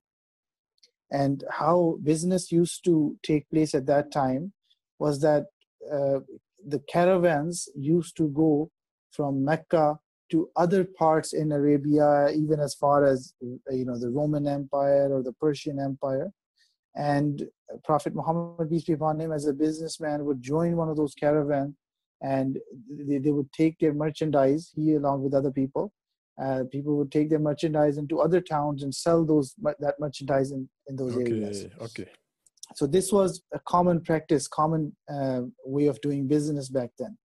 and how business used to take place at that time was that uh, the caravans used to go from Mecca to other parts in Arabia, even as far as you know the Roman Empire or the Persian Empire. And Prophet Muhammad, peace be upon him, as a businessman, would join one of those caravans, and they, they would take their merchandise, he along with other people, uh, people would take their merchandise into other towns and sell those that merchandise in, in those okay, areas. Okay. So this was a common practice, common uh, way of doing business back then.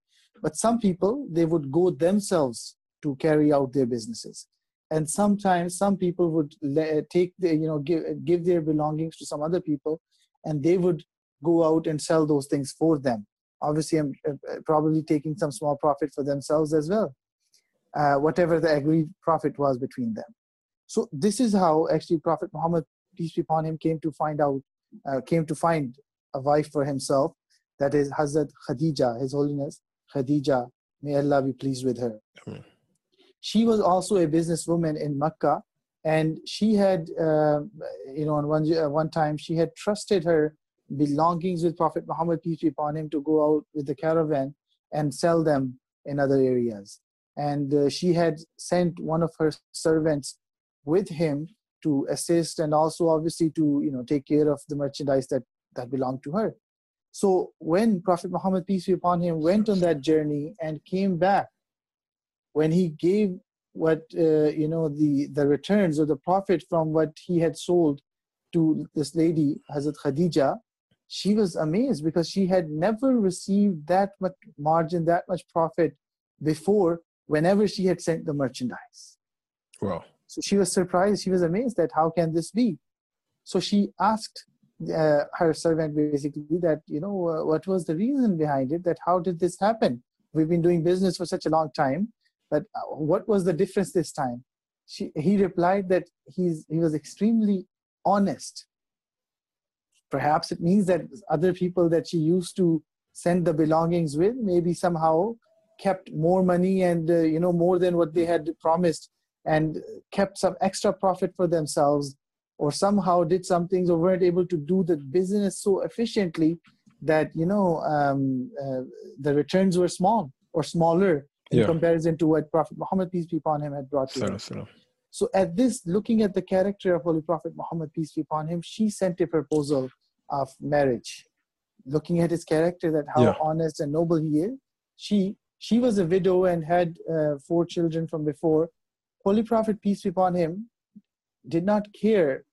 But some people they would go themselves to carry out their businesses, and sometimes some people would le- take the you know give give their belongings to some other people, and they would go out and sell those things for them. obviously I'm uh, probably taking some small profit for themselves as well, uh, whatever the agreed profit was between them. So this is how actually Prophet Muhammad, peace be upon him, came to find out, uh, came to find a wife for himself. That is Hazrat Khadija, His Holiness Khadija. May Allah be pleased with her. Amen. She was also a businesswoman in Makkah, and she had, uh, you know, on one uh, one time she had trusted her belongings with Prophet Muhammad peace be upon him to go out with the caravan and sell them in other areas. And uh, she had sent one of her servants with him to assist and also obviously to you know take care of the merchandise that that belonged to her. So when prophet muhammad peace be upon him went on that journey and came back when he gave what uh, you know the the returns or the profit from what he had sold to this lady hazrat khadija she was amazed because she had never received that much margin that much profit before whenever she had sent the merchandise wow so she was surprised. She was amazed that how can this be? So she asked uh, her servant basically that, you know, uh, what was the reason behind it? That how did this happen? We've been doing business for such a long time, but uh, what was the difference this time? She, he replied that he's, he was extremely honest. Perhaps it means that other people that she used to send the belongings with maybe somehow kept more money and uh, you know more than what they had promised and kept some extra profit for themselves or somehow did some things or weren't able to do the business so efficiently that you know um, uh, the returns were small or smaller in yeah. comparison to what prophet muhammad peace be upon him had brought to them so at this looking at the character of holy prophet muhammad peace be upon him she sent a proposal of marriage looking at his character that how yeah. honest and noble he is she she was a widow and had uh, four children from before Holy Prophet, peace be upon him, did not care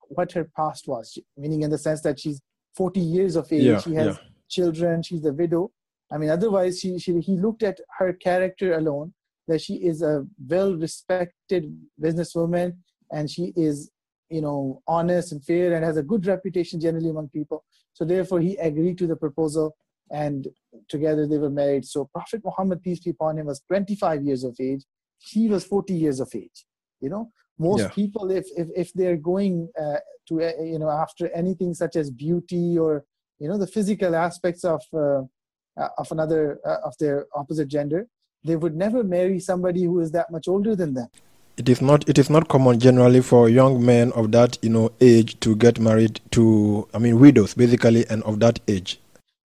what her past was, meaning in the sense that she's 40 years of age, yeah, she has yeah. children, she's a widow. I mean, otherwise, she, she, he looked at her character alone, that she is a well respected businesswoman and she is, you know, honest and fair and has a good reputation generally among people. So, therefore, he agreed to the proposal and together they were married. So, Prophet Muhammad, peace be upon him, was 25 years of age he was 40 years of age you know most yeah. people if, if if they're going uh, to uh, you know after anything such as beauty or you know the physical aspects of uh, uh of another uh, of their opposite gender they would never marry somebody who is that much older than them it is not it is not common generally for young men of that you know age to get married to i mean widows basically and of that age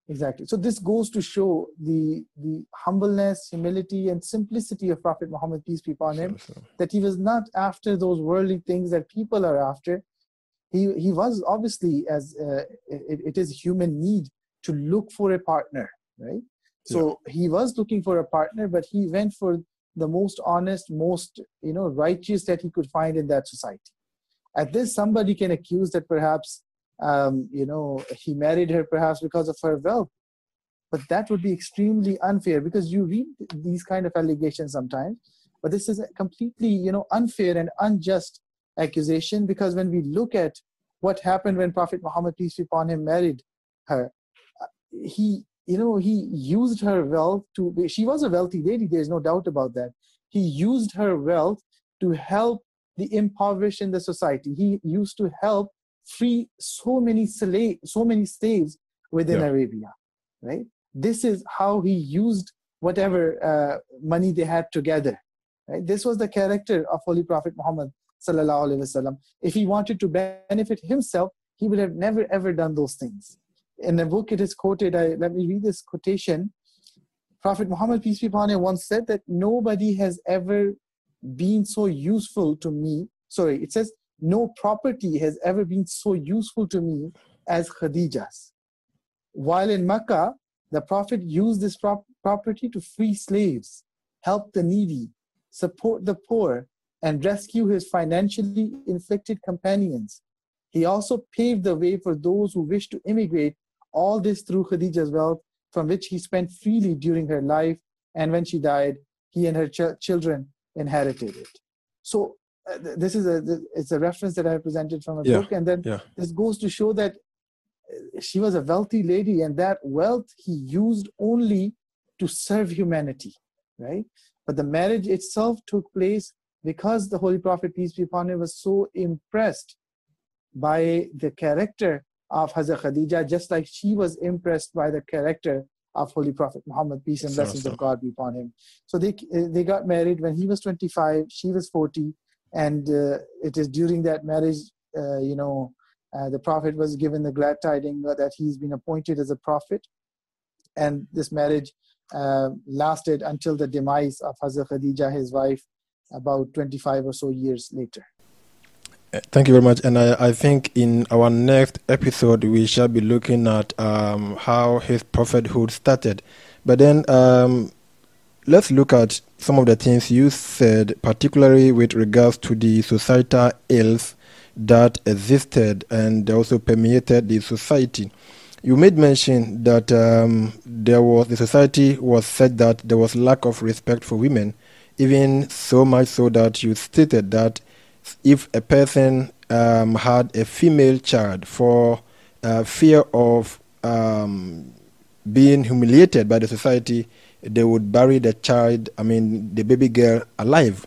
Exactly. So this goes to show the the humbleness, humility, and simplicity of Prophet Muhammad, peace be upon him, sure, sure. that he was not after those worldly things that people are after. He he was obviously as uh, it, it is human need to look for a partner, right? So yeah. he was looking for a partner, but he went for the most honest, most you know righteous that he could find in that society. At this, somebody can accuse that perhaps um, you know, he married her perhaps because of her wealth. But that would be extremely unfair because you read these kind of allegations sometimes. But this is a completely, you know, unfair and unjust accusation because when we look at what happened when Prophet Muhammad peace be upon him married her, uh, he, you know, he used her wealth to. She was a wealthy lady. There's no doubt about that. He used her wealth to help the impoverished in the society. He used to help free so many slave, so many slaves within yeah. Arabia, right? This is how he used whatever uh, money they had together. Right? This was the character of Holy Prophet Muhammad sallallahu alaihi wasallam. If he wanted to benefit himself, he would have never ever done those things. In the book, it is quoted. I, let me read this quotation. Prophet Muhammad peace be upon him once said that nobody has ever been so useful to me. Sorry, it says no property has ever been so useful to me as Khadija's. While in Makkah, the Prophet used this prop- property to free slaves, help the needy, support the poor, and rescue his financially inflicted companions. He also paved the way for those who wished to immigrate, all this through Khadija's wealth, from which he spent freely during her life, and when she died, he and her ch- children inherited it. So Uh, this is a it's a reference that I presented from a yeah, book, and then yeah. this goes to show that uh, she was a wealthy lady, and that wealth he used only to serve humanity, right? But the marriage itself took place because the Holy Prophet, peace be upon him, was so impressed by the character of Hazrat Khadija, just like she was impressed by the character of Holy Prophet Muhammad, peace and blessings of God be upon him. So they uh, they got married when he was 25, she was 40, and uh, it is during that marriage, uh, you know, uh, the Prophet was given the glad tidings that he's been appointed as a prophet, and this marriage uh, lasted until the demise of Hazrat Khadija, his wife, about 25 or so years later. Thank you very much. And I, I think in our next episode, we shall be looking at um, how his prophethood started. But then um, let's look at some of the things you said, particularly with regards to the societal ills that existed and also permeated the society. You made mention that um, there was the society was said that there was lack of respect for women, even so much so that you stated that if a person um, had a female child for uh, fear of um, being humiliated by the society, they would bury the child, I mean, the baby girl alive.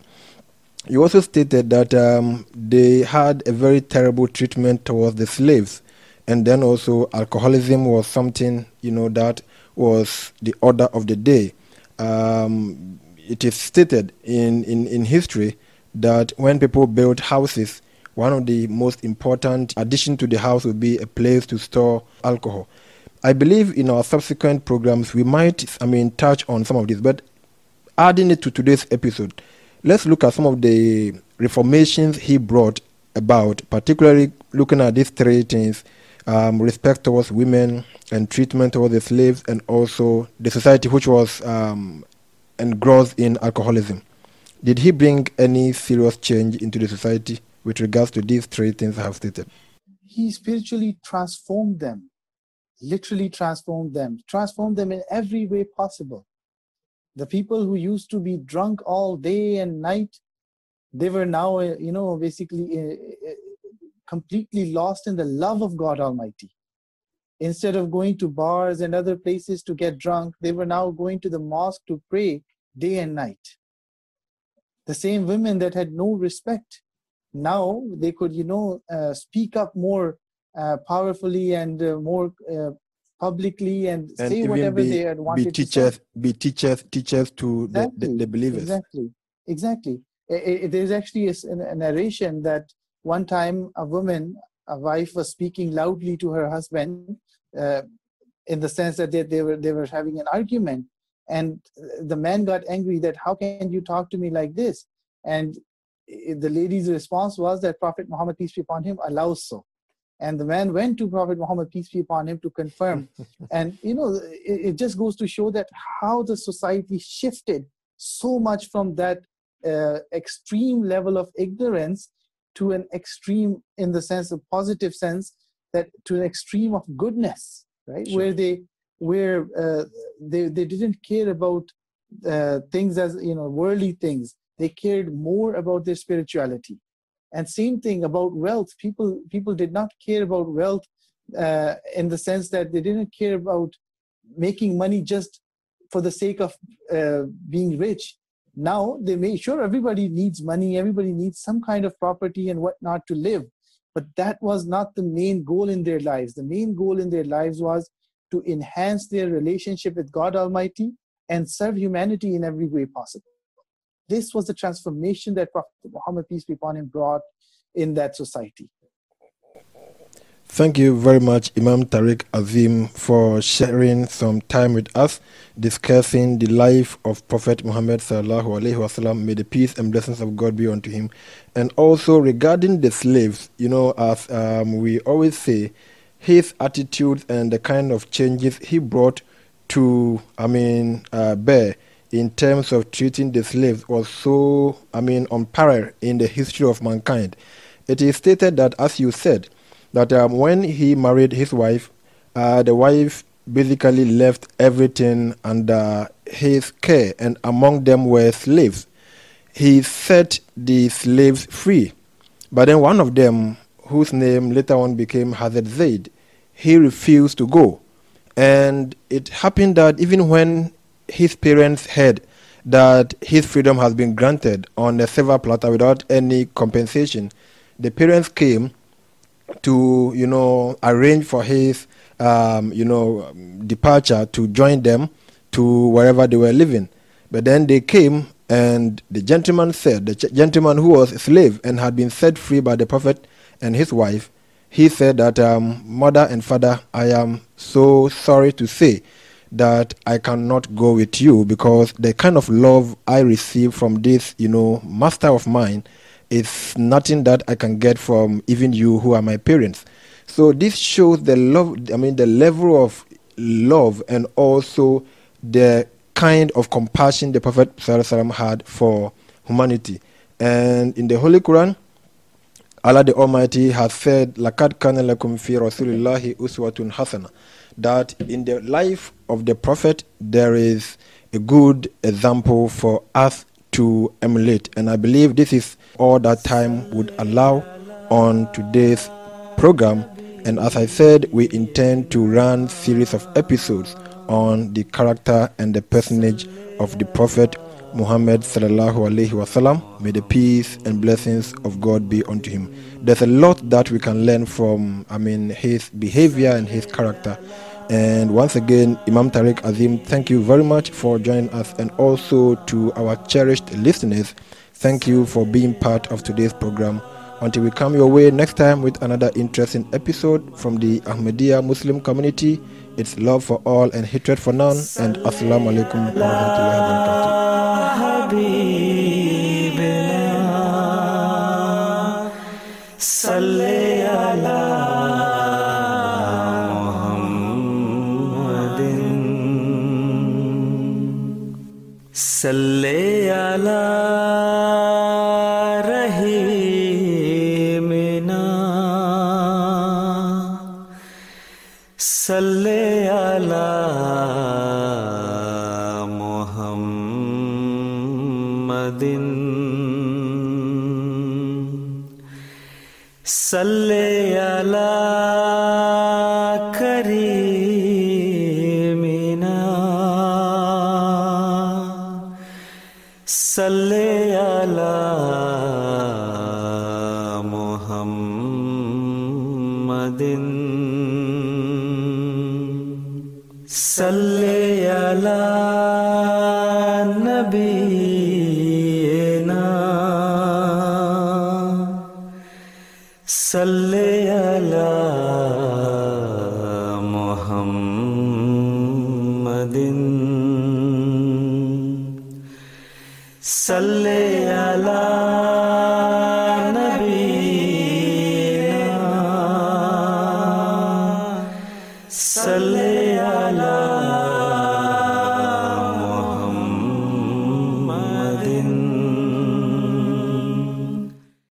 You also stated that um, they had a very terrible treatment towards the slaves, and then also alcoholism was something, you know, that was the order of the day. Um, it is stated in, in, in history that when people build houses, one of the most important addition to the house would be a place to store alcohol. I believe in our subsequent programs we might, I mean, touch on some of this, but adding it to today's episode, let's look at some of the reformations he brought about, particularly looking at these three things um, respect towards women and treatment towards the slaves, and also the society which was um, engrossed in alcoholism. Did he bring any serious change into the society with regards to these three things I have stated? He spiritually transformed them, literally transformed them, transformed them in every way possible. The people who used to be drunk all day and night, they were now, uh, you know, basically uh, uh, completely lost in the love of God Almighty. Instead of going to bars and other places to get drunk, they were now going to the mosque to pray day and night the same women that had no respect now they could you know uh, speak up more powerfully and uh, more uh, publicly and, and say whatever be, they had wanted be teachers to be teachers teachers to exactly. the, the, the, believers. exactly exactly. It, it, there's actually a, a narration that one time a woman a wife was speaking loudly to her husband uh, in the sense that they, they were they were having an argument. And the man got angry that how can you talk to me like this? And the lady's response was that prophet muhammad peace be upon him allows so and the man went to prophet muhammad peace be upon him to confirm. [LAUGHS] And you know it, it, just goes to show that how the society shifted so much from that uh, extreme level of ignorance to an extreme in the sense of positive sense that to an extreme of goodness right? Sure. where they where uh, they, they didn't care about uh, things as you know worldly things. They cared more about their spirituality and same thing about wealth. People people did not care about wealth uh, in the sense that they didn't care about making money just for the sake of uh, being rich. Now they may sure everybody needs money everybody needs some kind of property and whatnot to live. But that was not the main goal in their lives. The main goal in their lives was to enhance their relationship with God Almighty and serve humanity in every way possible. This was the transformation that Prophet Muhammad, peace be upon him, brought in that society. Thank you very much, Imam Tariq Azim, for sharing some time with us discussing the life of Prophet Muhammad sallallahu alaihi wasallam. May the peace and blessings of God be unto him. And also regarding the slaves, you know, as um, we always say, his attitude and the kind of changes he brought to, I mean, uh, bear in terms of treating the slaves was so, I mean, unparalleled in the history of mankind. It is stated that, as you said, that um, when he married his wife, uh, the wife basically left everything under his care, and among them were slaves. He set the slaves free, but then one of them whose name later on became Hazrat Zaid, he refused to go. And it happened that even when his parents heard that his freedom has been granted on a silver platter without any compensation, the parents came to, you know, arrange for his, um, you know, departure to join them to wherever they were living. But then they came, and the gentleman said, the gentleman who was a slave and had been set free by the prophet and his wife, he said that, um, Mother and Father, I am so sorry to say that I cannot go with you because the kind of love I receive from this, you know, master of mine is nothing that I can get from even you who are my parents. So this shows the love I mean the level of love and also the kind of compassion the Prophet had for humanity. And in the Holy Quran, Allah the Almighty has said, Lakad kana lakum fi rasulillahi uswatun hasana. That in the life of the Prophet, there is a good example for us to emulate. And I believe this is all that time would allow on today's program. And as I said, we intend to run series of episodes on the character and the personage of the Prophet Muhammad sallallahu alaihi wasallam. May the peace and blessings of God be unto him. There's a lot that we can learn from, I mean, his behavior and his character. And once again, Imam Tariq Azim, thank you very much for joining us and also to our cherished listeners. Thank you for being part of today's program. Until we come your way next time with another interesting episode from the Ahmadiyya Muslim community, it's love for all and hatred for none. And Assalamu alaikum wa rahmatullahi wa barakatuh.